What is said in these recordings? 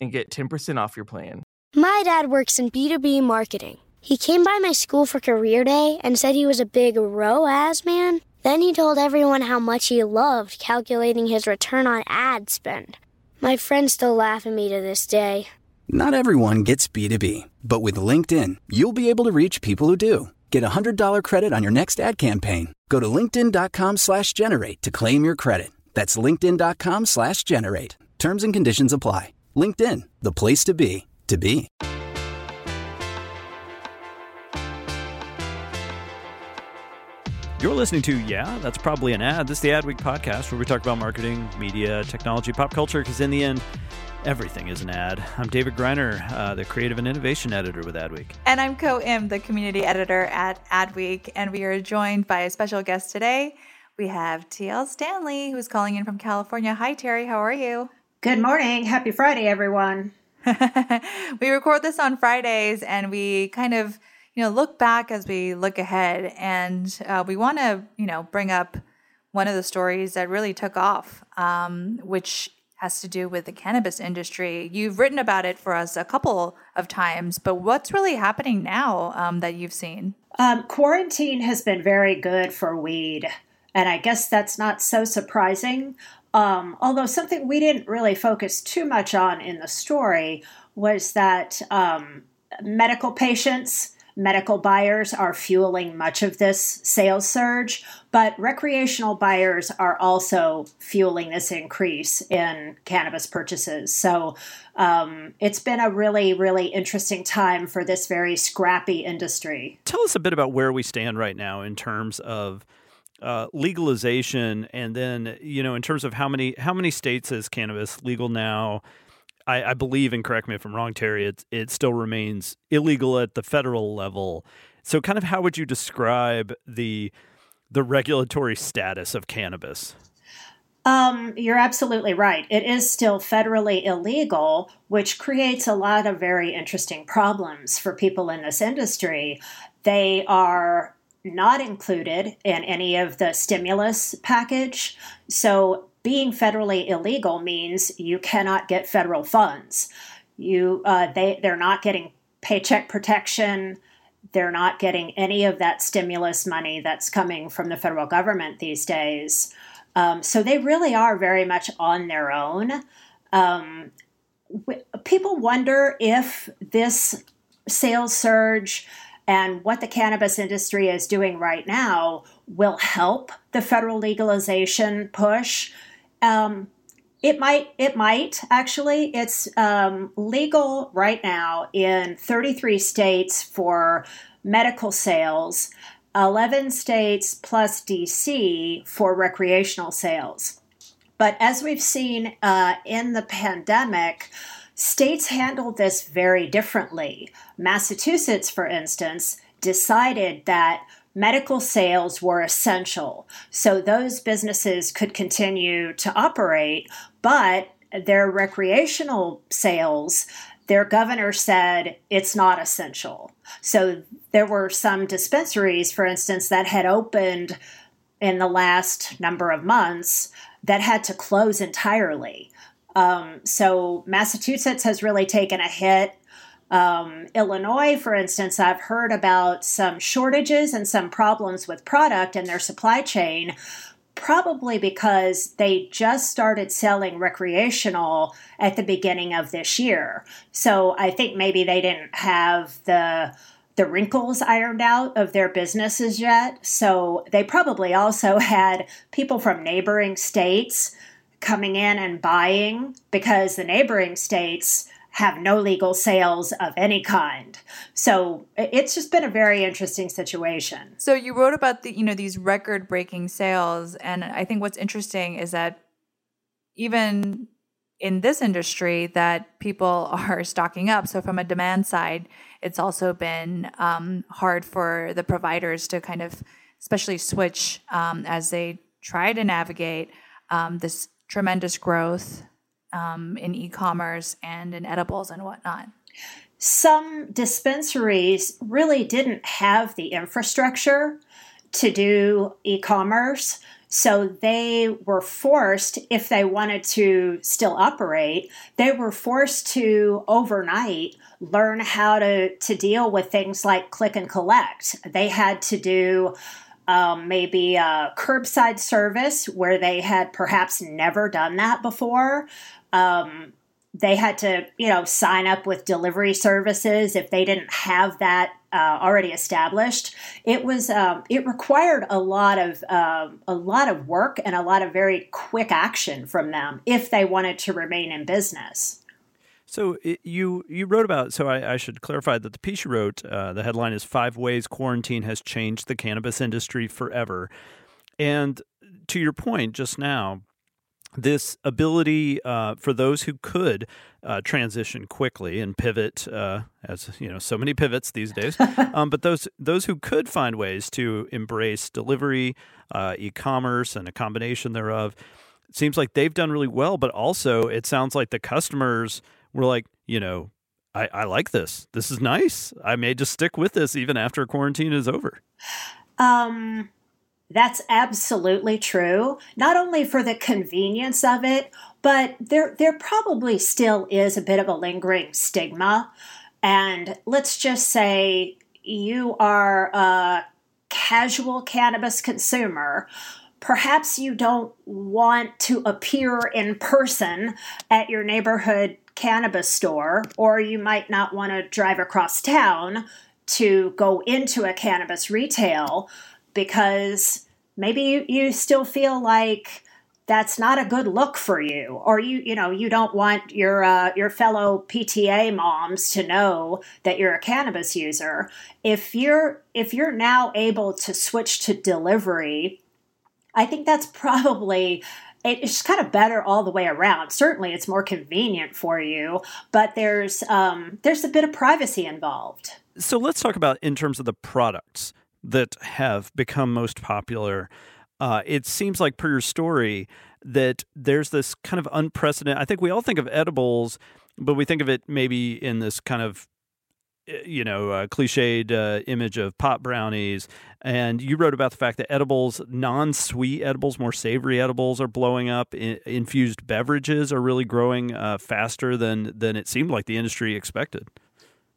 and get 10% off your plan. My dad works in B2B marketing. He came by my school for career day and said he was a big ROAS man. Then he told everyone how much he loved calculating his return on ad spend. My friends still laugh at me to this day. Not everyone gets B2B, but with LinkedIn, you'll be able to reach people who do. Get a $100 credit on your next ad campaign. Go to linkedin.com slash generate to claim your credit. That's linkedin.com slash generate. Terms and conditions apply. LinkedIn, the place to be, to be. You're listening to Yeah, that's probably an ad. This is the Adweek podcast where we talk about marketing, media, technology, pop culture, because in the end, everything is an ad. I'm David Griner, uh, the creative and innovation editor with Adweek. And I'm Ko Im, the community editor at Adweek. And we are joined by a special guest today. We have TL Stanley, who's calling in from California. Hi, Terry. How are you? Good morning. Happy Friday, everyone. we record this on Fridays and we kind of, you know, look back as we look ahead. And uh, we want to, you know, bring up one of the stories that really took off, um, which has to do with the cannabis industry. You've written about it for us a couple of times, but what's really happening now um, that you've seen? Um, quarantine has been very good for weed. And I guess that's not so surprising. Um, although something we didn't really focus too much on in the story was that um, medical patients, medical buyers are fueling much of this sales surge, but recreational buyers are also fueling this increase in cannabis purchases. So um, it's been a really, really interesting time for this very scrappy industry. Tell us a bit about where we stand right now in terms of uh, legalization, and then you know, in terms of how many how many states is cannabis legal now? I, I believe, and correct me if I'm wrong, Terry. It it still remains illegal at the federal level. So, kind of, how would you describe the the regulatory status of cannabis? Um, you're absolutely right. It is still federally illegal, which creates a lot of very interesting problems for people in this industry. They are not included in any of the stimulus package. So being federally illegal means you cannot get federal funds. You uh, they they're not getting paycheck protection. They're not getting any of that stimulus money that's coming from the federal government these days. Um, so they really are very much on their own. Um, w- people wonder if this sales surge and what the cannabis industry is doing right now will help the federal legalization push. Um, it might. It might actually. It's um, legal right now in 33 states for medical sales, 11 states plus DC for recreational sales. But as we've seen uh, in the pandemic, States handled this very differently. Massachusetts, for instance, decided that medical sales were essential. So those businesses could continue to operate, but their recreational sales, their governor said it's not essential. So there were some dispensaries, for instance, that had opened in the last number of months that had to close entirely. Um, so Massachusetts has really taken a hit. Um, Illinois, for instance, I've heard about some shortages and some problems with product in their supply chain, probably because they just started selling recreational at the beginning of this year. So I think maybe they didn't have the the wrinkles ironed out of their businesses yet. So they probably also had people from neighboring states coming in and buying because the neighboring states have no legal sales of any kind. So it's just been a very interesting situation. So you wrote about the you know these record breaking sales and I think what's interesting is that even in this industry that people are stocking up. So from a demand side, it's also been um, hard for the providers to kind of especially switch um, as they try to navigate um, this tremendous growth um, in e-commerce and in edibles and whatnot. Some dispensaries really didn't have the infrastructure to do e-commerce. So they were forced, if they wanted to still operate, they were forced to overnight learn how to, to deal with things like click and collect. They had to do um, maybe a curbside service where they had perhaps never done that before. Um, they had to, you know, sign up with delivery services if they didn't have that uh, already established. It was um, it required a lot of uh, a lot of work and a lot of very quick action from them if they wanted to remain in business. So it, you you wrote about. So I, I, should clarify that the piece you wrote. Uh, the headline is Five Ways Quarantine Has Changed the Cannabis Industry Forever," and to your point just now, this ability uh, for those who could uh, transition quickly and pivot, uh, as you know, so many pivots these days. um, but those those who could find ways to embrace delivery, uh, e-commerce, and a combination thereof, it seems like they've done really well. But also, it sounds like the customers were like, you know, I, I like this. This is nice. I may just stick with this even after quarantine is over. Um that's absolutely true. Not only for the convenience of it, but there there probably still is a bit of a lingering stigma. And let's just say you are a casual cannabis consumer. Perhaps you don't want to appear in person at your neighborhood cannabis store, or you might not want to drive across town to go into a cannabis retail because maybe you, you still feel like that's not a good look for you or you you know you don't want your uh, your fellow PTA moms to know that you're a cannabis user. If you're if you're now able to switch to delivery I think that's probably it's kind of better all the way around. Certainly, it's more convenient for you, but there's um, there's a bit of privacy involved. So let's talk about in terms of the products that have become most popular. Uh, it seems like per your story that there's this kind of unprecedented. I think we all think of edibles, but we think of it maybe in this kind of you know uh, cliched uh, image of pot brownies. And you wrote about the fact that edibles, non-sweet edibles, more savory edibles, are blowing up. Infused beverages are really growing uh, faster than than it seemed like the industry expected.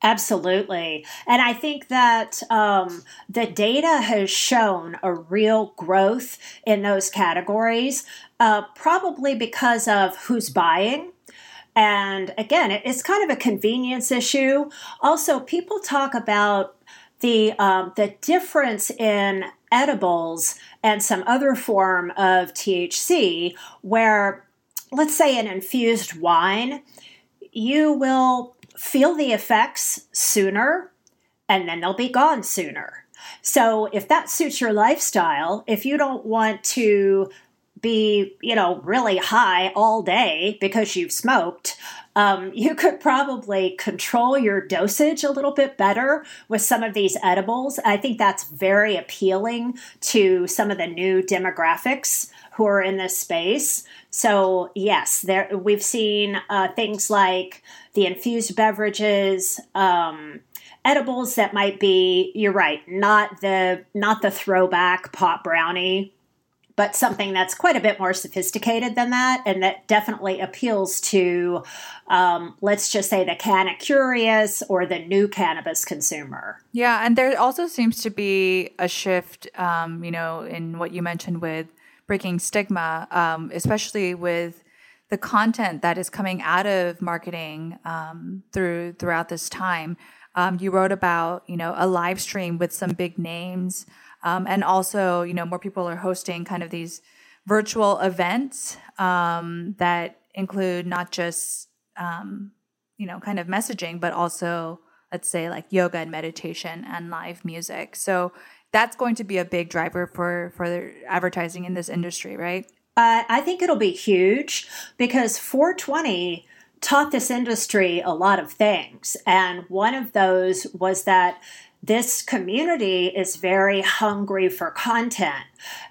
Absolutely. And I think that um, the data has shown a real growth in those categories, uh, probably because of who's buying. And again, it's kind of a convenience issue. Also, people talk about the um, the difference in edibles and some other form of THC, where let's say an infused wine, you will feel the effects sooner and then they'll be gone sooner. So if that suits your lifestyle, if you don't want to be, you know, really high all day because you've smoked, um, you could probably control your dosage a little bit better with some of these edibles. I think that's very appealing to some of the new demographics who are in this space. So yes, there we've seen uh, things like the infused beverages, um, edibles that might be. You're right, not the not the throwback pot brownie, but something that's quite a bit more sophisticated than that, and that definitely appeals to, um, let's just say, the canna curious or the new cannabis consumer. Yeah, and there also seems to be a shift, um, you know, in what you mentioned with breaking stigma, um, especially with the content that is coming out of marketing um, through throughout this time. Um, you wrote about, you know, a live stream with some big names. Um, and also, you know, more people are hosting kind of these virtual events um, that include not just, um, you know, kind of messaging, but also, let's say, like yoga and meditation and live music. So that's going to be a big driver for for advertising in this industry, right? Uh, I think it'll be huge because 420 taught this industry a lot of things. And one of those was that this community is very hungry for content.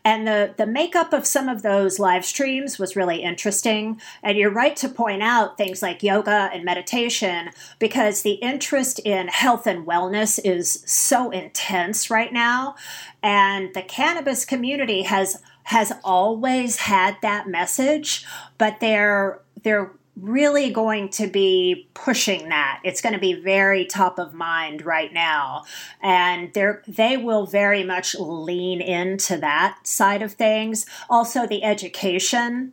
And the, the makeup of some of those live streams was really interesting. And you're right to point out things like yoga and meditation because the interest in health and wellness is so intense right now. And the cannabis community has has always had that message, but they're they're really going to be pushing that. It's going to be very top of mind right now. And they they will very much lean into that side of things. Also the education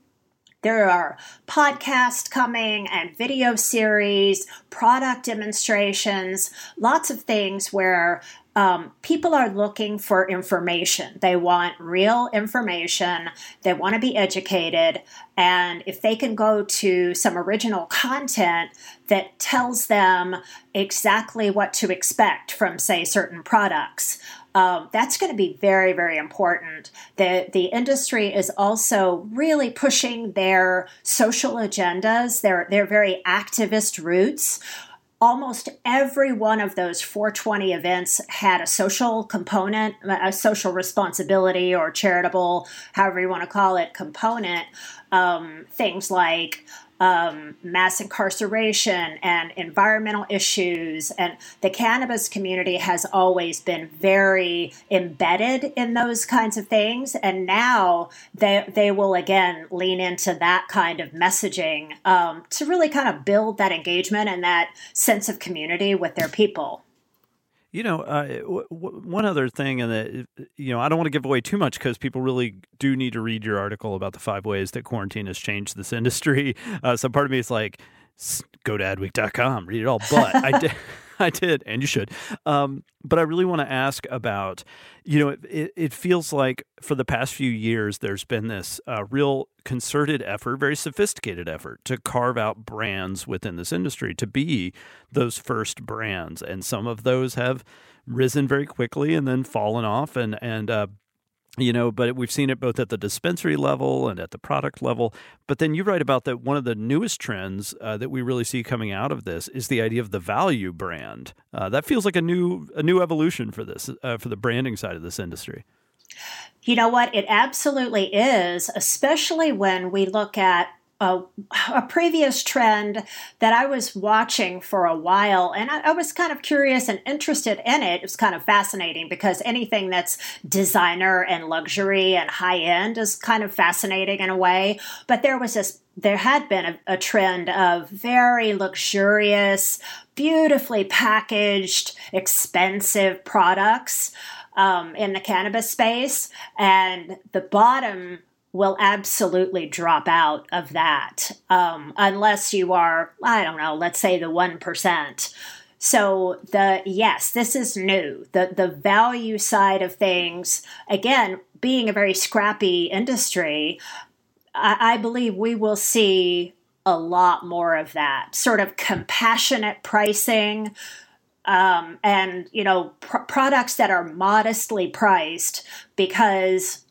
there are podcasts coming and video series, product demonstrations, lots of things where um, people are looking for information. They want real information. They want to be educated. And if they can go to some original content that tells them exactly what to expect from, say, certain products, um, that's going to be very, very important. The, the industry is also really pushing their social agendas, their, their very activist roots almost every one of those 420 events had a social component, a social responsibility or charitable, however you want to call it, component. Um, things like um, mass incarceration and environmental issues. And the cannabis community has always been very embedded in those kinds of things. And now they, they will again lean into that kind of messaging um, to really kind of build that engagement and that sense of community with their people. You know, uh, w- w- one other thing, and that you know, I don't want to give away too much because people really do need to read your article about the five ways that quarantine has changed this industry. Uh, so part of me is like, go to adweek.com, read it all. But I did. I did, and you should. Um, but I really want to ask about, you know, it, it feels like for the past few years, there's been this uh, real concerted effort, very sophisticated effort to carve out brands within this industry to be those first brands. And some of those have risen very quickly and then fallen off and, and, uh, you know but we've seen it both at the dispensary level and at the product level. But then you write about that one of the newest trends uh, that we really see coming out of this is the idea of the value brand. Uh, that feels like a new a new evolution for this uh, for the branding side of this industry. You know what? It absolutely is especially when we look at a, a, previous trend that I was watching for a while, and I, I, was kind of curious and interested in it. It was kind of fascinating because anything that's designer and luxury and high end is kind of fascinating in a way. But there was this, there had been a, a trend of very luxurious, beautifully packaged, expensive products. Um, in the cannabis space, and the bottom will absolutely drop out of that um, unless you are, I don't know, let's say the 1%. So the yes, this is new. The the value side of things, again, being a very scrappy industry, I, I believe we will see a lot more of that sort of compassionate pricing. Um, and you know pr- products that are modestly priced because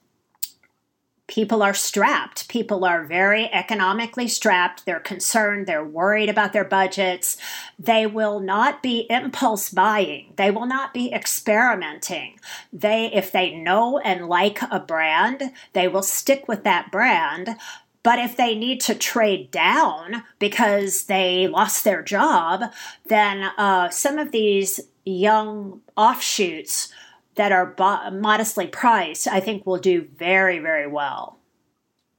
people are strapped. People are very economically strapped. They're concerned. They're worried about their budgets. They will not be impulse buying. They will not be experimenting. They, if they know and like a brand, they will stick with that brand. But if they need to trade down because they lost their job, then uh, some of these young offshoots that are bo- modestly priced, I think will do very, very well.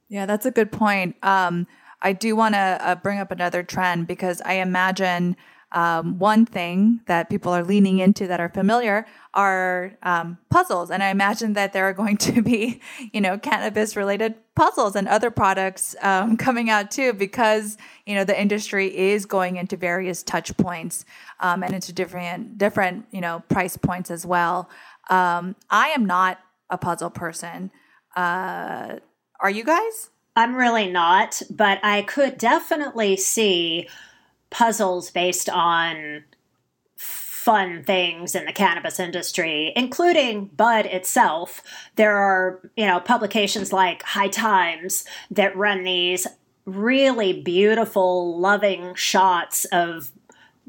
Yeah, that's a good point. Um, I do want to uh, bring up another trend because I imagine um, one thing that people are leaning into that are familiar are um, puzzles. And I imagine that there are going to be, you know, cannabis related puzzles and other products um, coming out too, because, you know, the industry is going into various touch points um, and into different, different, you know, price points as well. Um, I am not a puzzle person. Uh, are you guys? I'm really not, but I could definitely see puzzles based on fun things in the cannabis industry, including Bud itself. There are, you know, publications like High Times that run these really beautiful, loving shots of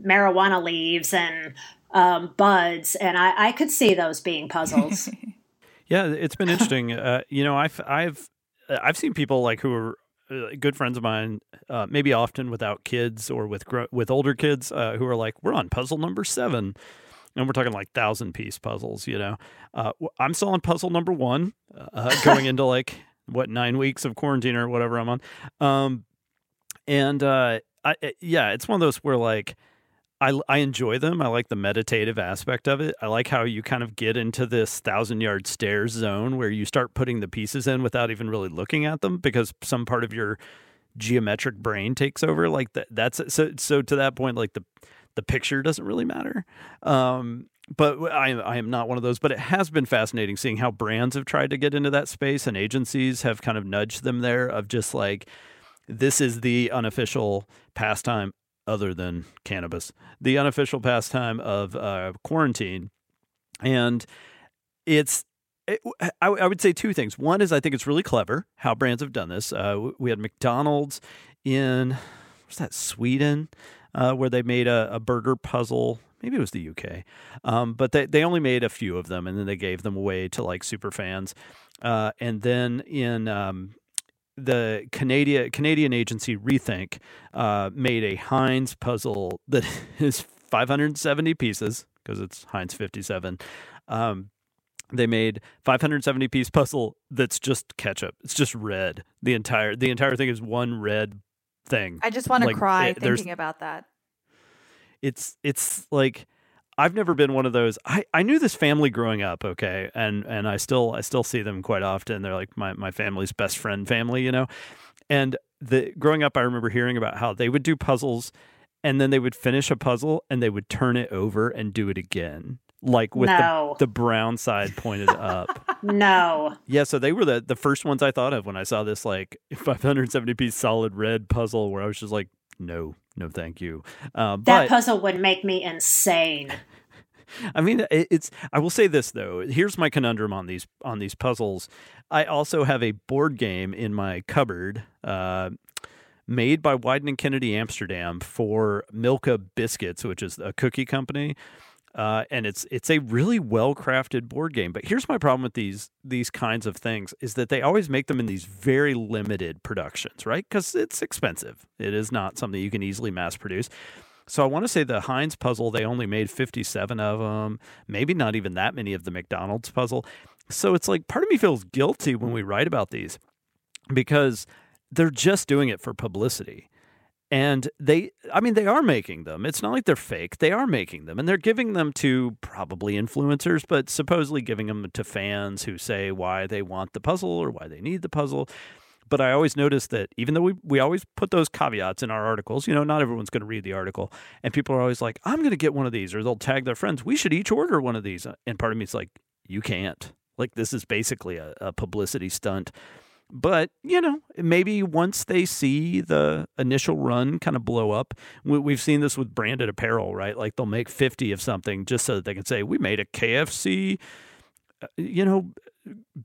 marijuana leaves and um, buds, and I, I could see those being puzzles. yeah, it's been interesting. Uh, you know, I've I've I've seen people like who are uh, good friends of mine, uh, maybe often without kids or with gro- with older kids, uh, who are like, "We're on puzzle number seven. and we're talking like thousand piece puzzles. You know, uh, I'm still on puzzle number one, uh, going into like what nine weeks of quarantine or whatever I'm on, um, and I, yeah, it's one of those where like I, I enjoy them. I like the meditative aspect of it. I like how you kind of get into this thousand yard stairs zone where you start putting the pieces in without even really looking at them because some part of your geometric brain takes over. Like that, that's so. So to that point, like the the picture doesn't really matter. Um, but I, I am not one of those. But it has been fascinating seeing how brands have tried to get into that space and agencies have kind of nudged them there of just like this is the unofficial pastime other than cannabis, the unofficial pastime of uh, quarantine. And it's, it, I, I, would say two things. One is I think it's really clever how brands have done this. Uh, we had McDonald's in, was that Sweden, uh, where they made a, a, burger puzzle. Maybe it was the UK, um, but they, they only made a few of them and then they gave them away to like super fans. Uh, and then in um, the Canadian Canadian agency Rethink uh, made a Heinz puzzle that is 570 pieces because it's Heinz 57. Um, they made 570 piece puzzle that's just ketchup. It's just red. The entire the entire thing is one red thing. I just want to like, cry it, thinking about that. It's it's like I've never been one of those. I, I knew this family growing up, okay, and and I still I still see them quite often. They're like my my family's best friend family, you know. And the growing up, I remember hearing about how they would do puzzles, and then they would finish a puzzle and they would turn it over and do it again, like with no. the, the brown side pointed up. no. Yeah, so they were the the first ones I thought of when I saw this like 570 piece solid red puzzle, where I was just like, no, no, thank you. Uh, that puzzle would make me insane. I mean, it's. I will say this though. Here's my conundrum on these on these puzzles. I also have a board game in my cupboard, uh, made by Wieden and Kennedy Amsterdam for Milka Biscuits, which is a cookie company. Uh, and it's it's a really well crafted board game. But here's my problem with these these kinds of things is that they always make them in these very limited productions, right? Because it's expensive. It is not something you can easily mass produce. So I want to say the Heinz puzzle they only made 57 of them, maybe not even that many of the McDonald's puzzle. So it's like part of me feels guilty when we write about these because they're just doing it for publicity. And they, I mean, they are making them. It's not like they're fake. They are making them. And they're giving them to probably influencers, but supposedly giving them to fans who say why they want the puzzle or why they need the puzzle. But I always notice that even though we, we always put those caveats in our articles, you know, not everyone's going to read the article. And people are always like, I'm going to get one of these, or they'll tag their friends, we should each order one of these. And part of me is like, you can't. Like, this is basically a, a publicity stunt but, you know, maybe once they see the initial run kind of blow up, we, have seen this with branded apparel, right? Like they'll make 50 of something just so that they can say, we made a KFC, uh, you know,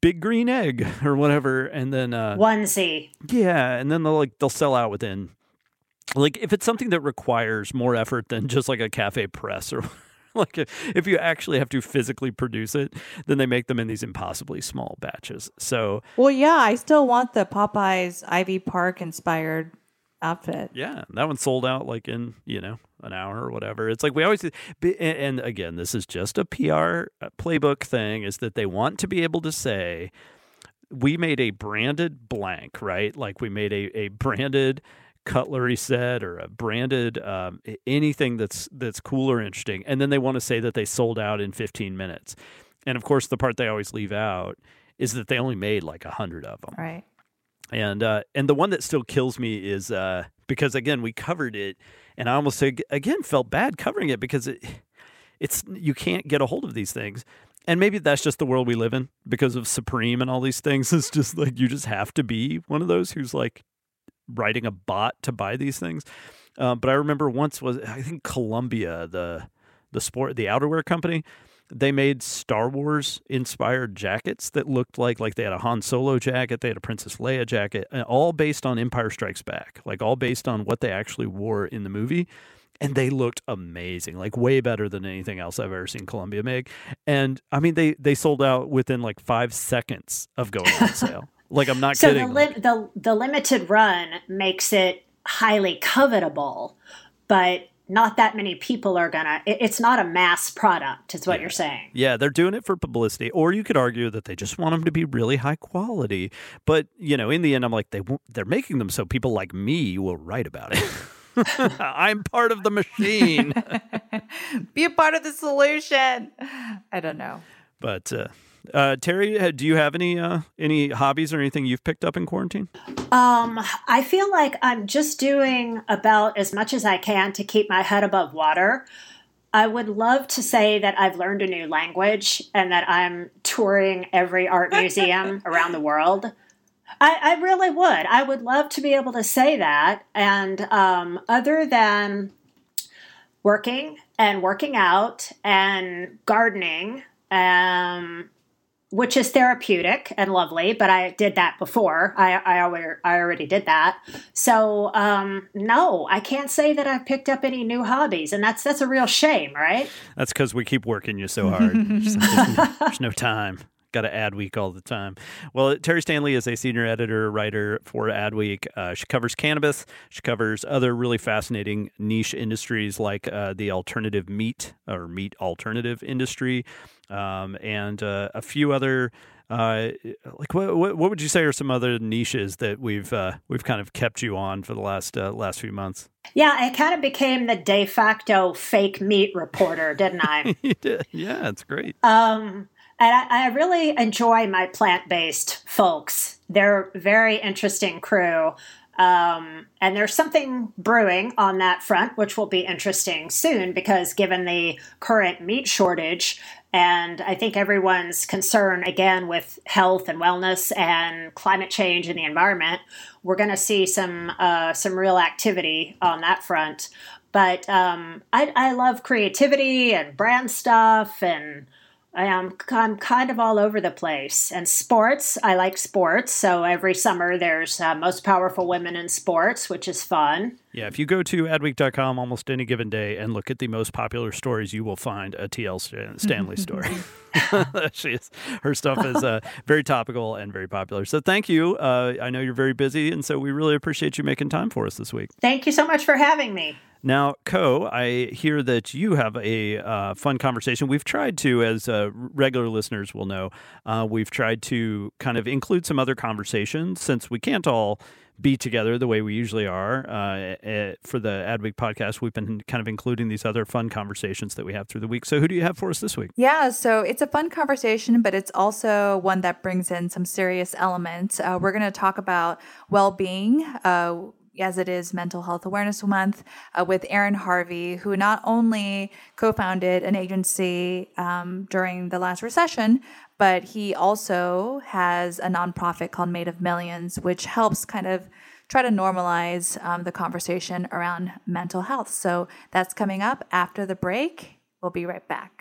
big green egg or whatever. And then, uh, onesie. Yeah. And then they'll like, they'll sell out within, like, if it's something that requires more effort than just like a CafePress or like if you actually have to physically produce it, then they make them in these impossibly small batches. So Well, yeah, I still want the Popeyes Ivy Park inspired outfit. Yeah, that one sold out like in, you know, an hour or whatever. It's like we always and again, this is just a PR uh, playbook thing is that they want to be able to say we made a branded blank, right? Like we made a, a branded cutlery set or a branded um, anything that's that's cool or interesting, and then they want to say that they sold out in 15 minutes. And of course, the part they always leave out is that they only made like a hundred of them. Right. And uh, and the one that still kills me is uh, because again we covered it, and I almost again felt bad covering it because it it's you can't get a hold of these things. And maybe that's just the world we live in because of Supreme and all these things. It's just like you just have to be one of those who's like writing a bot to buy these things. Um, but I remember once was I think Columbia, the the sport, the outerwear company, they made Star Wars inspired jackets that looked like like they had a Han Solo jacket, they had a Princess Leia jacket, all based on Empire Strikes Back, like all based on what they actually wore in the movie. And they looked amazing, like way better than anything else I've ever seen Columbia make. And I mean, they they sold out within like five seconds of going on sale. Like I'm not so kidding. So the, the the limited run makes it highly covetable, but not that many people are gonna it, it's not a mass product is what yeah. you're saying. Yeah they're doing it for publicity. Or you could argue that they just want them to be really high quality. But you know in the end i'm like they they're making them so people like me will write about it. I'm part of the machine. Be a part of the solution. I don't know. But uh uh, Terry, do you have any uh, any hobbies or anything you've picked up in quarantine? Um, I feel like I'm just doing about as much as I can to keep my head above water. I would love to say that I've learned a new language and that I'm touring every art museum around the world. I, I, really would. I would love to be able to say that. And um, other than working and working out and gardening, um, which is therapeutic and lovely, but I did that before. I, I, already, I already did that. So, um, no, I can't say that I've picked up any new hobbies, and that's that's a real shame, right? That's because we keep working you so hard. there's, there's no time got to Adweek all the time. Well, Terry Stanley is a senior editor writer for Adweek. Uh, she covers cannabis. She covers other really fascinating niche industries like uh, the alternative meat or meat alternative industry, um, and uh, a few other. Uh, like what, what, what would you say are some other niches that we've uh, we've kind of kept you on for the last uh, last few months? Yeah, I kind of became the de facto fake meat reporter, didn't I? you did. Yeah, it's great. Um, and I, I really enjoy my plant based folks. They're very interesting crew. Um, and there's something brewing on that front, which will be interesting soon because given the current meat shortage, and I think everyone's concern again with health and wellness and climate change and the environment, we're going to see some uh, some real activity on that front. But um, I, I love creativity and brand stuff and I am I'm kind of all over the place. And sports, I like sports. So every summer there's uh, most powerful women in sports, which is fun. Yeah, if you go to adweek.com almost any given day and look at the most popular stories, you will find a TL Stanley story. she is, her stuff is uh, very topical and very popular. So thank you. Uh, I know you're very busy, and so we really appreciate you making time for us this week. Thank you so much for having me. Now, Ko, I hear that you have a uh, fun conversation. We've tried to, as uh, regular listeners will know, uh, we've tried to kind of include some other conversations since we can't all be together the way we usually are. Uh, for the Adweek podcast, we've been kind of including these other fun conversations that we have through the week. So, who do you have for us this week? Yeah, so it's a fun conversation, but it's also one that brings in some serious elements. Uh, we're going to talk about well being uh, as it is Mental Health Awareness Month, uh, with Aaron Harvey, who not only co founded an agency um, during the last recession, but he also has a nonprofit called Made of Millions, which helps kind of try to normalize um, the conversation around mental health. So that's coming up after the break. We'll be right back.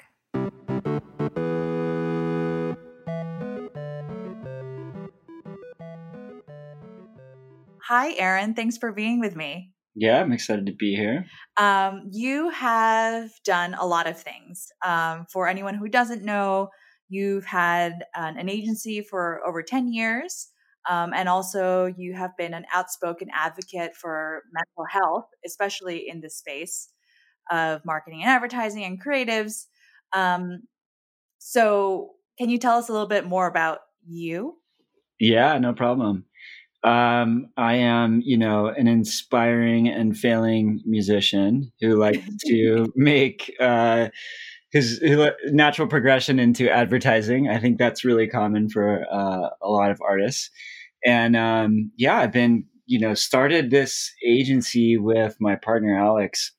Hi, Aaron. Thanks for being with me. Yeah, I'm excited to be here. Um, you have done a lot of things. Um, for anyone who doesn't know, you've had an, an agency for over 10 years. Um, and also, you have been an outspoken advocate for mental health, especially in the space of marketing and advertising and creatives. Um, so, can you tell us a little bit more about you? Yeah, no problem. Um, I am, you know, an inspiring and failing musician who likes to make uh, his, his, natural progression into advertising. I think that's really common for uh, a lot of artists. And um, yeah, I've been, you know, started this agency with my partner Alex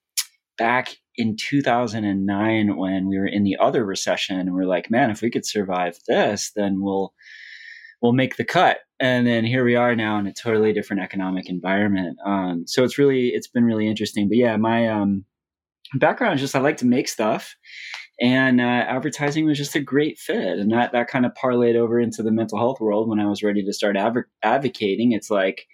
back in 2009 when we were in the other recession. And we're like, man, if we could survive this, then we'll we'll make the cut. And then here we are now in a totally different economic environment. Um, so it's really it's been really interesting. But yeah, my um, background is just I like to make stuff, and uh, advertising was just a great fit, and that that kind of parlayed over into the mental health world when I was ready to start adv- advocating. It's like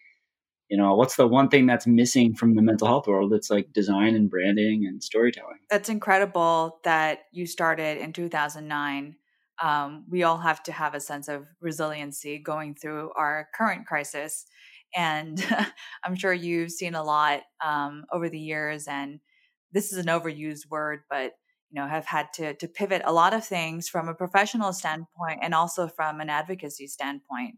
you know what's the one thing that's missing from the mental health world it's like design and branding and storytelling that's incredible that you started in 2009 um, we all have to have a sense of resiliency going through our current crisis. And I'm sure you've seen a lot um, over the years, and this is an overused word, but you know, have had to to pivot a lot of things from a professional standpoint and also from an advocacy standpoint.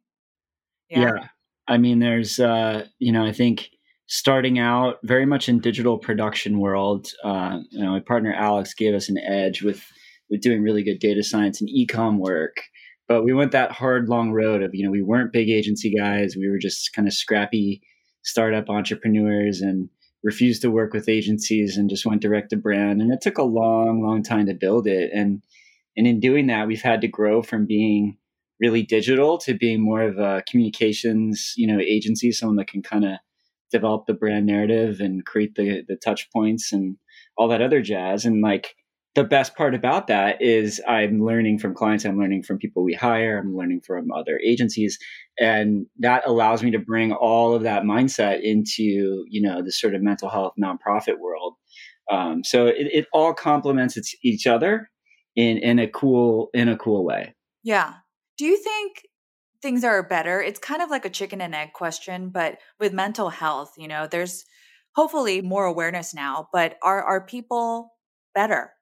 Yeah, yeah. I mean, there's, uh, you know, I think starting out very much in digital production world, uh, you know, my partner Alex gave us an edge with doing really good data science and ecom work. But we went that hard, long road of, you know, we weren't big agency guys. We were just kind of scrappy startup entrepreneurs and refused to work with agencies and just went direct to brand. And it took a long, long time to build it. And and in doing that, we've had to grow from being really digital to being more of a communications, you know, agency, someone that can kind of develop the brand narrative and create the the touch points and all that other jazz. And like the best part about that is I'm learning from clients, I'm learning from people we hire, I'm learning from other agencies, and that allows me to bring all of that mindset into you know the sort of mental health nonprofit world. Um, so it, it all complements each other in in a cool in a cool way. Yeah. Do you think things are better? It's kind of like a chicken and egg question, but with mental health, you know, there's hopefully more awareness now, but are are people better?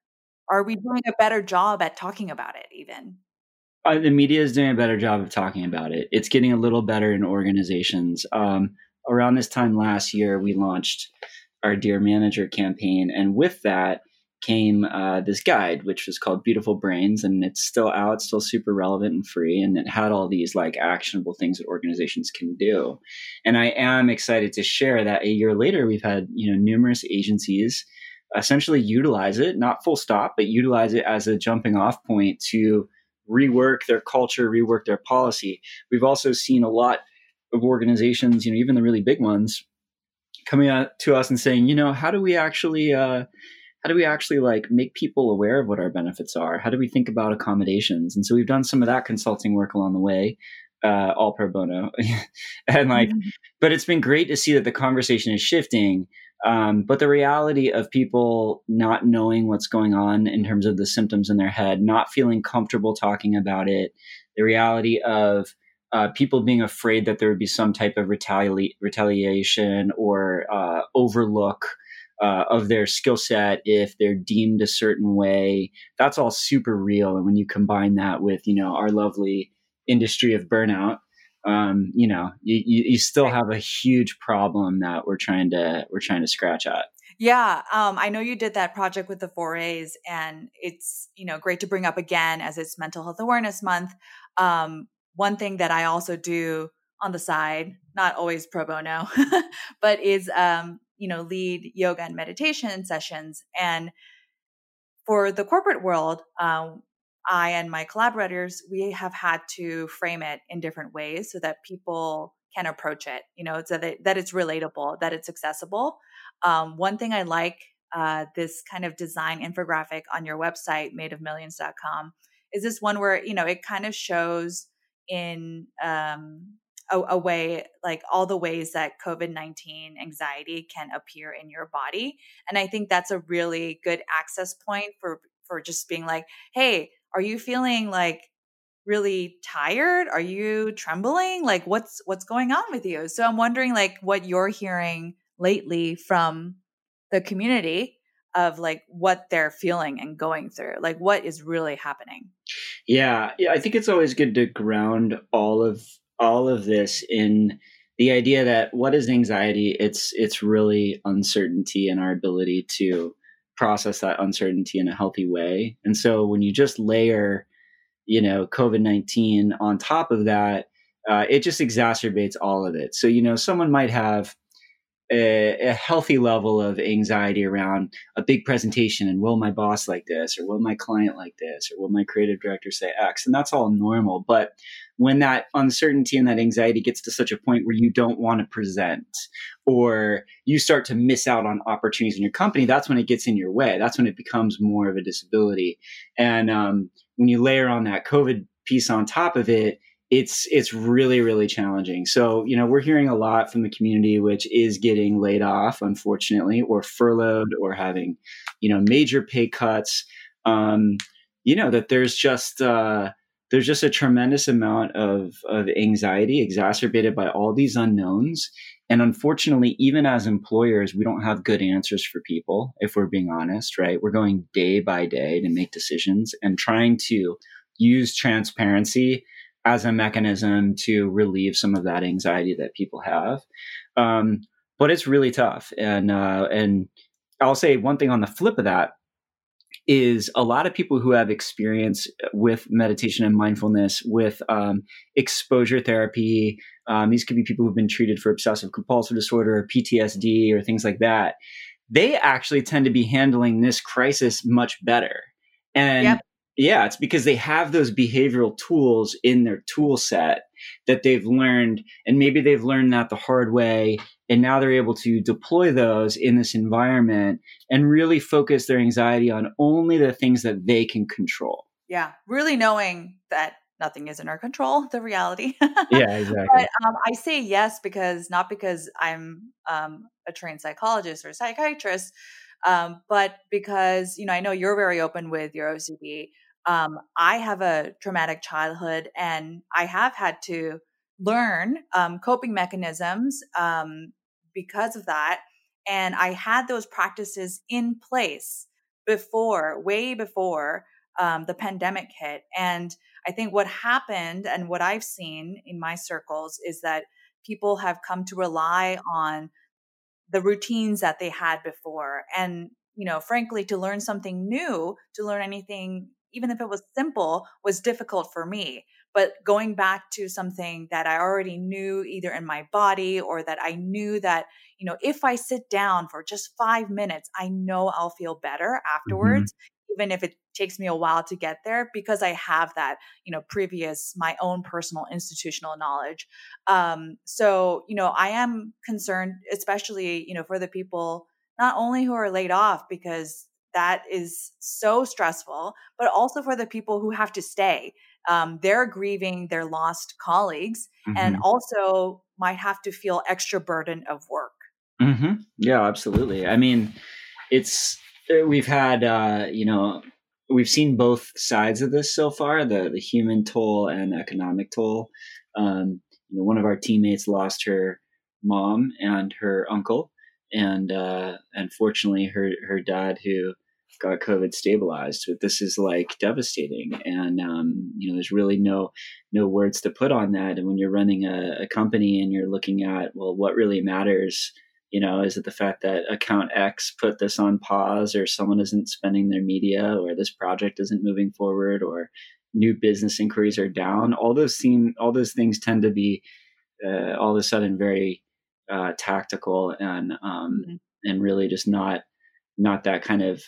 Are we doing a better job at talking about it even? Uh, the media is doing a better job of talking about it. It's getting a little better in organizations. Um, around this time last year, we launched our Dear Manager campaign. And with that came uh, this guide, which was called Beautiful Brains. And it's still out, still super relevant and free. And it had all these like actionable things that organizations can do. And I am excited to share that a year later, we've had, you know, numerous agencies essentially utilize it, not full stop, but utilize it as a jumping off point to rework their culture, rework their policy. We've also seen a lot of organizations, you know, even the really big ones, coming out to us and saying, you know, how do we actually, uh, how do we actually like make people aware of what our benefits are? How do we think about accommodations? And so we've done some of that consulting work along the way, uh, all pro bono, and like, mm-hmm. but it's been great to see that the conversation is shifting um, but the reality of people not knowing what's going on in terms of the symptoms in their head, not feeling comfortable talking about it, the reality of uh, people being afraid that there would be some type of retali- retaliation or uh, overlook uh, of their skill set if they're deemed a certain way. That's all super real. And when you combine that with, you know, our lovely industry of burnout, um, you know, you, you, still have a huge problem that we're trying to we're trying to scratch at. Yeah, um, I know you did that project with the 4As, and it's you know great to bring up again as it's Mental Health Awareness Month. Um, one thing that I also do on the side, not always pro bono, but is um, you know lead yoga and meditation sessions. And for the corporate world, um, I and my collaborators, we have had to frame it in different ways so that people can approach it, you know, so that, that it's relatable, that it's accessible. Um, one thing I like uh, this kind of design infographic on your website, madeofmillions.com, is this one where, you know, it kind of shows in um, a, a, way, like all the ways that COVID 19 anxiety can appear in your body. And I think that's a really good access point for, for just being like, hey, are you feeling like really tired? Are you trembling? Like what's what's going on with you? So i'm wondering like what you're hearing lately from the community of like what they're feeling and going through like what is really happening? Yeah yeah i think it's always good to ground all of all of this in the idea that what is anxiety? It's it's really uncertainty and our ability to process that uncertainty in a healthy way. And so when you just layer, you know, COVID nineteen on top of that, uh, it just exacerbates all of it. So you know, someone might have a, a, healthy level of anxiety around a big presentation and will my boss like this or will my client like this or will my creative director say x? And that's all normal. But when that uncertainty and that anxiety gets to such a point where you don't want to present or you start to miss out on opportunities in your company that's when it gets in your way. That's when it becomes more of a disability. And um, when you layer on that covid piece on top of it it's it's really really challenging. So you know we're hearing a lot from the community, which is getting laid off, unfortunately, or furloughed, or having you know major pay cuts. Um, you know that there's just uh, there's just a tremendous amount of of anxiety exacerbated by all these unknowns. And unfortunately, even as employers, we don't have good answers for people, if we're being honest, right? We're going day by day to make decisions and trying to use transparency as a mechanism to relieve some of that anxiety that people have. Um, but it's really tough. And uh, and I'll say one thing on the flip of that is a lot of people who have experience with meditation and mindfulness, with um, exposure therapy. Um, these could be people who've been treated for obsessive compulsive disorder, or PTSD, or things like that. They actually tend to be handling this crisis much better. And yep. Yeah, it's because they have those behavioral tools in their tool set that they've learned, and maybe they've learned that the hard way, and now they're able to deploy those in this environment and really focus their anxiety on only the things that they can control. Yeah, really knowing that nothing is in our control, the reality. yeah, exactly. But um, I say yes because not because I'm um, a trained psychologist or psychiatrist, um, but because you know I know you're very open with your OCD um, I have a traumatic childhood and I have had to learn um, coping mechanisms um, because of that. And I had those practices in place before, way before um, the pandemic hit. And I think what happened and what I've seen in my circles is that people have come to rely on the routines that they had before. And, you know, frankly, to learn something new, to learn anything even if it was simple, was difficult for me. But going back to something that I already knew either in my body or that I knew that, you know, if I sit down for just five minutes, I know I'll feel better mm-hmm. afterwards. Mm-hmm even if it takes me a while to get there because i have that you know previous my own personal institutional knowledge um so you know i am concerned especially you know for the people not only who are laid off because that is so stressful, but also for the people who have to stay. Um, they're grieving their lost colleagues mm-hmm. and also might have to feel extra burden of work. Mm-hmm. Yeah, absolutely. I mean, it's uh, we've had uh, you know we've seen both sides of this so far the the human toll and economic toll. Um, you know, one of our teammates lost her mom and her uncle, and uh, unfortunately, her her dad who got COVID stabilized. But this is like devastating, and um, you know, there's really no no words to put on that. And when you're running a, a company and you're looking at well, what really matters, you know, is it the fact that account X put this on pause, or someone isn't spending their media, or this project isn't moving forward, or new business inquiries are down? All those seem all those things tend to be uh, all of a sudden very uh, tactical and um, mm-hmm. and really just not not that kind of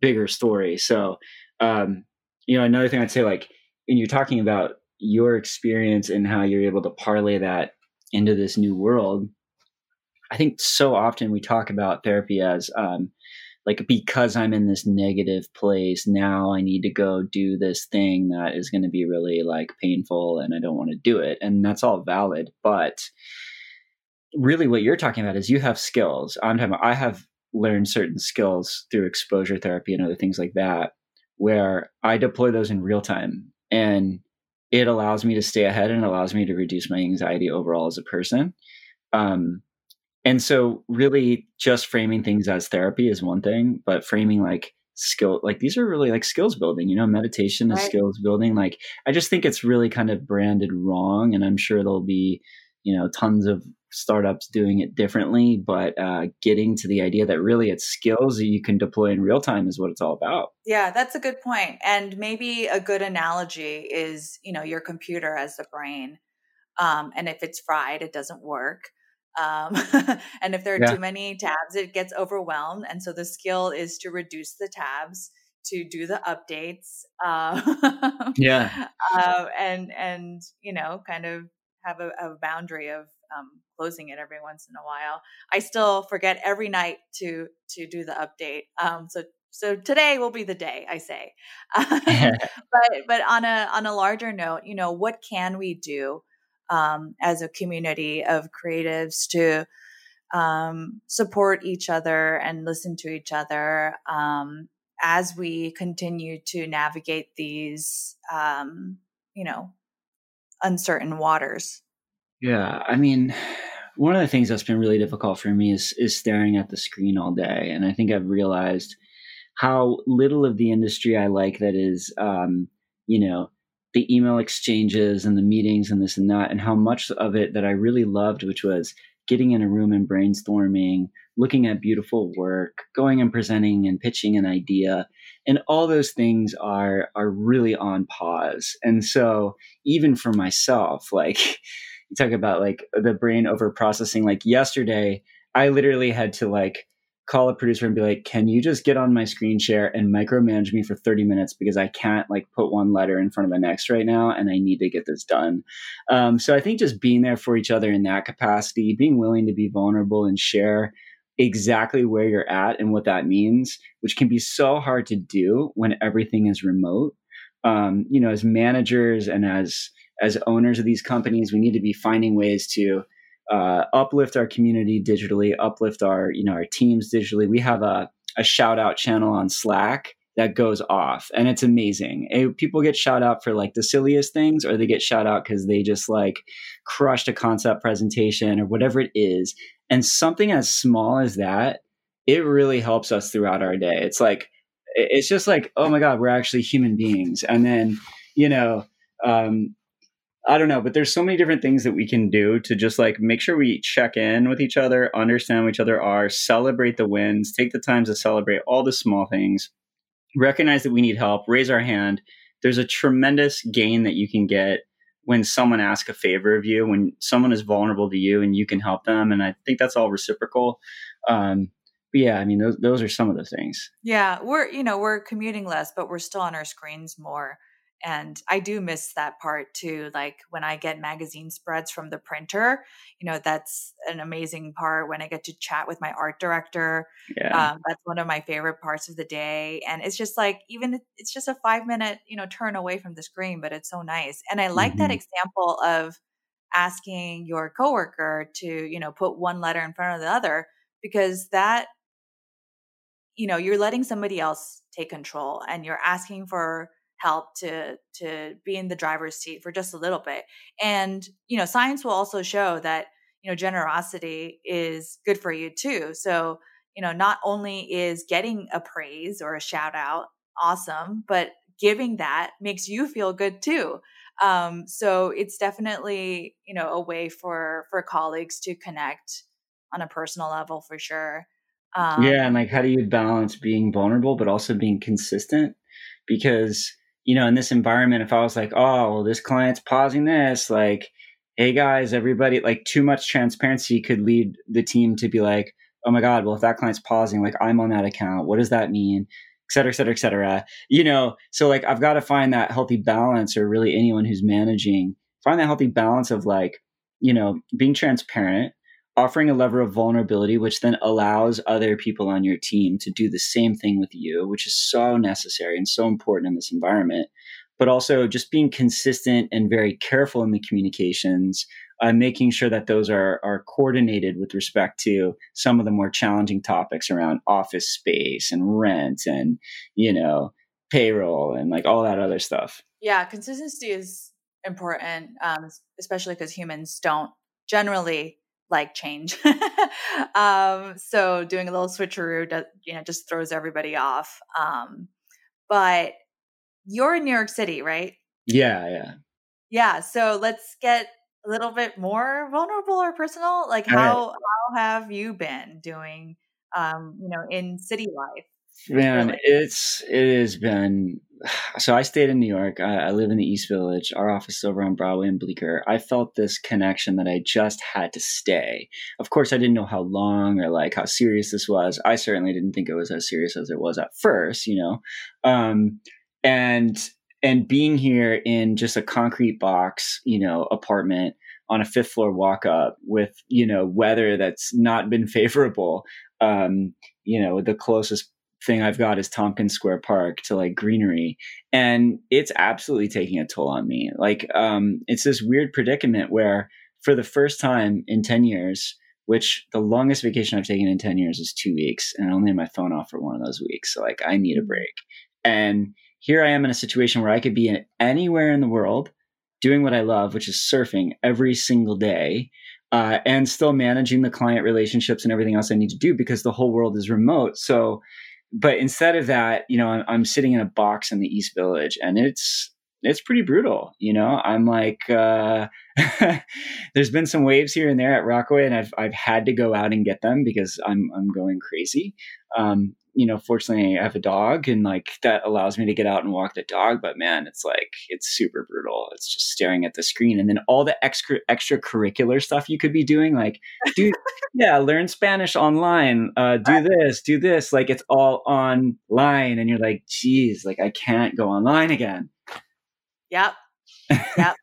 bigger story. So, um, you know, another thing I'd say, like, when you're talking about your experience and how you're able to parlay that into this new world, I think so often we talk about therapy as um, like because I'm in this negative place now, I need to go do this thing that is going to be really like painful, and I don't want to do it, and that's all valid. But really, what you're talking about is you have skills. I'm talking about I have learned certain skills through exposure therapy and other things like that, where I deploy those in real time. And it allows me to stay ahead and allows me to reduce my anxiety overall as a person. Um, and so, really, just framing things as therapy is one thing, but framing like skill, like these are really like skills building, you know, meditation is right. skills building. Like, I just think it's really kind of branded wrong. And I'm sure there'll be, you know, tons of startups doing it differently, but uh, getting to the idea that really it's skills that you can deploy in real time is what it's all about. Yeah, that's a good point. And maybe a good analogy is, you know, your computer as the brain. Um, and if it's fried, it doesn't work. Um, and if there are yeah. too many tabs, it gets overwhelmed. And so the skill is to reduce the tabs, to do the updates. Uh, yeah. Uh, and, and, you know, kind of have a, a boundary of um, closing it every once in a while. I still forget every night to, to do the update. Um, so so today will be the day i say but but on a on a larger note you know what can we do um, as a community of creatives to um, support each other and listen to each other um, as we continue to navigate these, um, you know, uncertain waters. Yeah, I mean, one of the things that's been really difficult for me is is staring at the screen all day, and I think I've realized how little of the industry I like that is, um, you know, the email exchanges and the meetings and this and that, and how much of it that I really loved, which was getting in a room and brainstorming, looking at beautiful work, going and presenting and pitching an idea, and all those things are are really on pause. And so even for myself, like you talk about like the brain over processing, like yesterday, I literally had to like call a producer and be like, can you just get on my screen share and micromanage me for 30 minutes because I can't like put one letter in front of the next right now and I need to get this done. Um, so I think just being there for each other in that capacity, being willing to be vulnerable and share exactly where you're at and what that means, which can be so hard to do when everything is remote. Um, you know, as managers and as as owners of these companies, we need to be finding ways to uh, uplift our community digitally, uplift our you know our teams digitally. We have a a shout out channel on Slack that goes off and it's amazing. It, people get shout out for like the silliest things or they get shout out because they just like crushed a concept presentation or whatever it is. And something as small as that, it really helps us throughout our day. It's like, it's just like, oh my God, we're actually human beings. And then, you know, um, I don't know, but there's so many different things that we can do to just like make sure we check in with each other, understand what each other are, celebrate the wins, take the time to celebrate all the small things, recognize that we need help, raise our hand. There's a tremendous gain that you can get when someone asks a favor of you, when someone is vulnerable to you and you can help them. And I think that's all reciprocal. Um, but yeah, I mean, those, those are some of the things. Yeah. We're, you know, we're commuting less, but we're still on our screens more and i do miss that part too like when i get magazine spreads from the printer you know that's an amazing part when i get to chat with my art director yeah. Um, that's one of my favorite parts of the day and it's just like even it's just a five minute you know turn away from the screen but it's so nice and i like mm-hmm. that example of asking your coworker to you know put one letter in front of the other because that you know you're letting somebody else take control and you're asking for help to to be in the driver's seat for just a little bit. And you know science will also show that you know generosity is good for you too. So you know not only is getting a praise or a shout out awesome but giving that makes you feel good too. Um, so it's definitely you know a way for for colleagues to connect on a personal level for sure. Um, yeah and like how do you balance being vulnerable but also being consistent? Because you know, in this environment, if I was like, oh, well, this client's pausing this, like, hey guys, everybody, like too much transparency could lead the team to be like, oh my God, well, if that client's pausing, like I'm on that account, what does that mean? Et cetera, et cetera, et cetera. You know, so like I've got to find that healthy balance, or really anyone who's managing, find that healthy balance of like, you know, being transparent, offering a level of vulnerability, which then allows other people on your team to do the same thing with you, which is so necessary and so important in this environment. But also just being consistent and very careful in the communications, uh, making sure that those are, are coordinated with respect to some of the more challenging topics around office space and rent and, you know, payroll and like all that other stuff. Yeah, consistency is important, um, especially because humans don't generally like change. um, so doing a little switcheroo, does, you know, just throws everybody off. Um, but you're in New York City, right? Yeah, yeah. Yeah. So let's get a little bit more vulnerable or personal? Like how how have you been doing um, you know, in city life? Man, it's it has been. So I stayed in New York. I, I, live in the East Village. Our office is over on Broadway and Bleecker. I felt this connection that I just had to stay. Of course, I didn't know how long or like how serious this was. I certainly didn't think it was as serious as it was at first. You know, um, and and being here in just a concrete box, you know, apartment on a fifth floor walk up with you know weather that's not been favorable um, you know the closest thing I've got is Tompkins Square Park to like greenery. And it's absolutely taking a toll on me. Like, um, it's this weird predicament where for the first time in 10 years, which the longest vacation I've taken in 10 years is two weeks, and I only have my phone off for one of those weeks. So, like, I need a mm. break. And here I am in a situation where I could be in anywhere in the world doing what I love, which is surfing every single day. Uh, and still managing the client relationships and everything else I need to do because the whole world is remote. So but instead of that, you know, I'm, I'm, sitting in a box in the East Village, and it's it's pretty brutal. You know, I'm like, uh, there's been some waves here and there at Rockaway, and I've I've had to go out and get them because I'm I'm going crazy. Um, you know, fortunately I have a dog and like that allows me to get out and walk the dog. But man, it's like, it's super brutal. It's just staring at the screen. And then all the extra extracurricular stuff you could be doing, like, do yeah, learn Spanish online, uh, do this, do this. Like it's all online. And you're like, geez, like I can't go online again. Yep. Yep.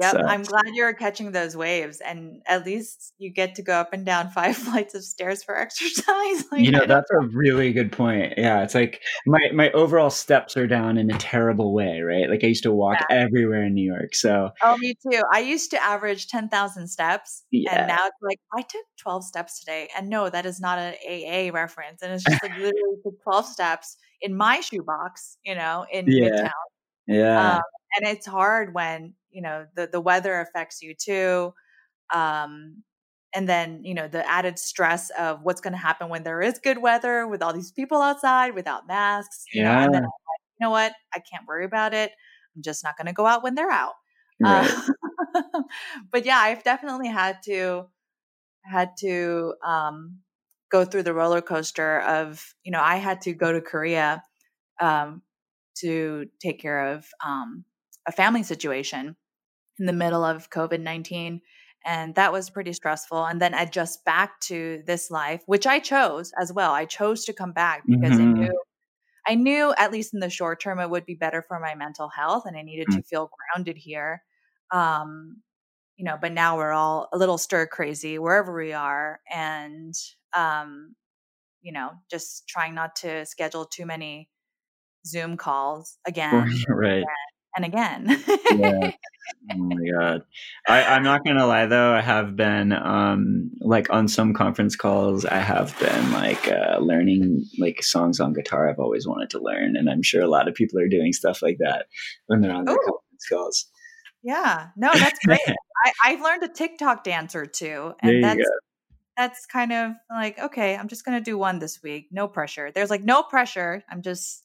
Yep, so. I'm glad you're catching those waves, and at least you get to go up and down five flights of stairs for exercise. Like, you know, that's a really good point. Yeah, it's like my my overall steps are down in a terrible way, right? Like I used to walk yeah. everywhere in New York. So oh, me too. I used to average ten thousand steps, yeah. and now it's like I took twelve steps today, and no, that is not an AA reference, and it's just like literally took twelve steps in my shoebox, you know, in yeah. Midtown. Yeah. Um, and it's hard when you know the the weather affects you too um and then you know the added stress of what's going to happen when there is good weather with all these people outside without masks you yeah. know and then like, you know what i can't worry about it i'm just not going to go out when they're out right. uh, but yeah i've definitely had to had to um go through the roller coaster of you know i had to go to korea um to take care of um a family situation in the middle of COVID 19. And that was pretty stressful. And then adjust back to this life, which I chose as well. I chose to come back because mm-hmm. I knew I knew at least in the short term it would be better for my mental health and I needed mm-hmm. to feel grounded here. Um, you know, but now we're all a little stir crazy wherever we are and um, you know, just trying not to schedule too many Zoom calls again. right and again. yeah. Oh my god. I, I'm not gonna lie though, I have been um like on some conference calls I have been like uh learning like songs on guitar I've always wanted to learn. And I'm sure a lot of people are doing stuff like that when they're on their Ooh. conference calls. Yeah. No, that's great. I, I've learned a TikTok dancer too. And that's go. that's kind of like, okay, I'm just gonna do one this week. No pressure. There's like no pressure. I'm just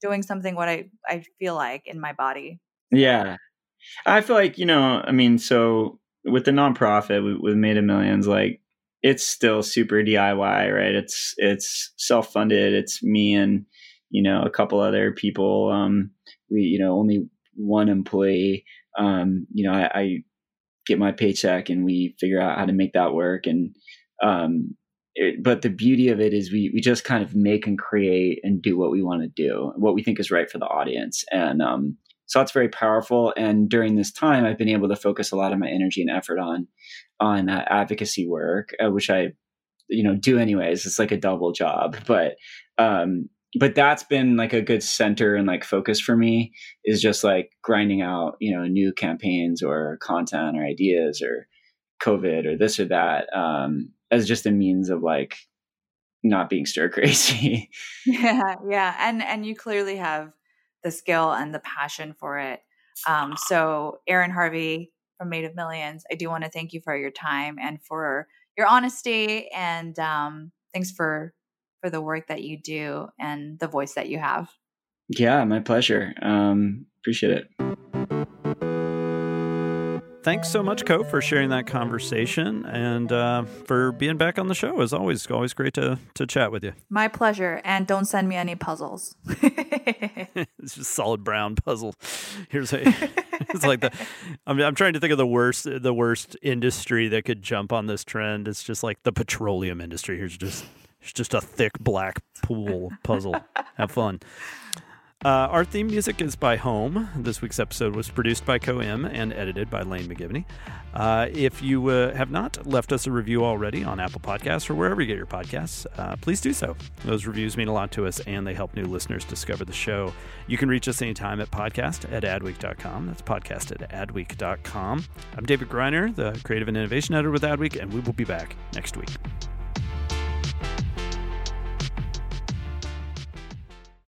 doing something what I I feel like in my body. Yeah, I feel like you know. I mean, so with the nonprofit with, Made of Millions, like it's still super DIY, right? It's it's self funded. It's me and you know a couple other people. Um, we you know only one employee. Um, you know, I, I get my paycheck and we figure out how to make that work and um, it, but the beauty of it is we we just kind of make and create and do what we want to do, what we think is right for the audience, and um, so that's very powerful. And during this time, I've been able to focus a lot of my energy and effort on on uh, advocacy work, uh, which I you know do anyways. It's like a double job, but um, but that's been like a good center and like focus for me is just like grinding out you know new campaigns or content or ideas or COVID or this or that. Um, as just a means of like not being stir crazy. yeah, yeah, and and you clearly have the skill and the passion for it. Um, so, Aaron Harvey from Made of Millions, I do want to thank you for your time and for your honesty, and um, thanks for for the work that you do and the voice that you have. Yeah, my pleasure. Um, appreciate it. Thanks so much, Ko, for sharing that conversation and uh, for being back on the show. As always, always great to to chat with you. My pleasure. And don't send me any puzzles. it's just solid brown puzzle. Here's a. it's like the. I'm, I'm trying to think of the worst the worst industry that could jump on this trend. It's just like the petroleum industry. Here's just it's just a thick black pool puzzle. Have fun. Uh, our theme music is by Home. This week's episode was produced by Ko Im and edited by Lane McGivney. Uh, if you uh, have not left us a review already on Apple Podcasts or wherever you get your podcasts, uh, please do so. Those reviews mean a lot to us and they help new listeners discover the show. You can reach us anytime at podcast at adweek.com. That's podcast at adweek.com. I'm David Griner, the creative and innovation editor with Adweek, and we will be back next week.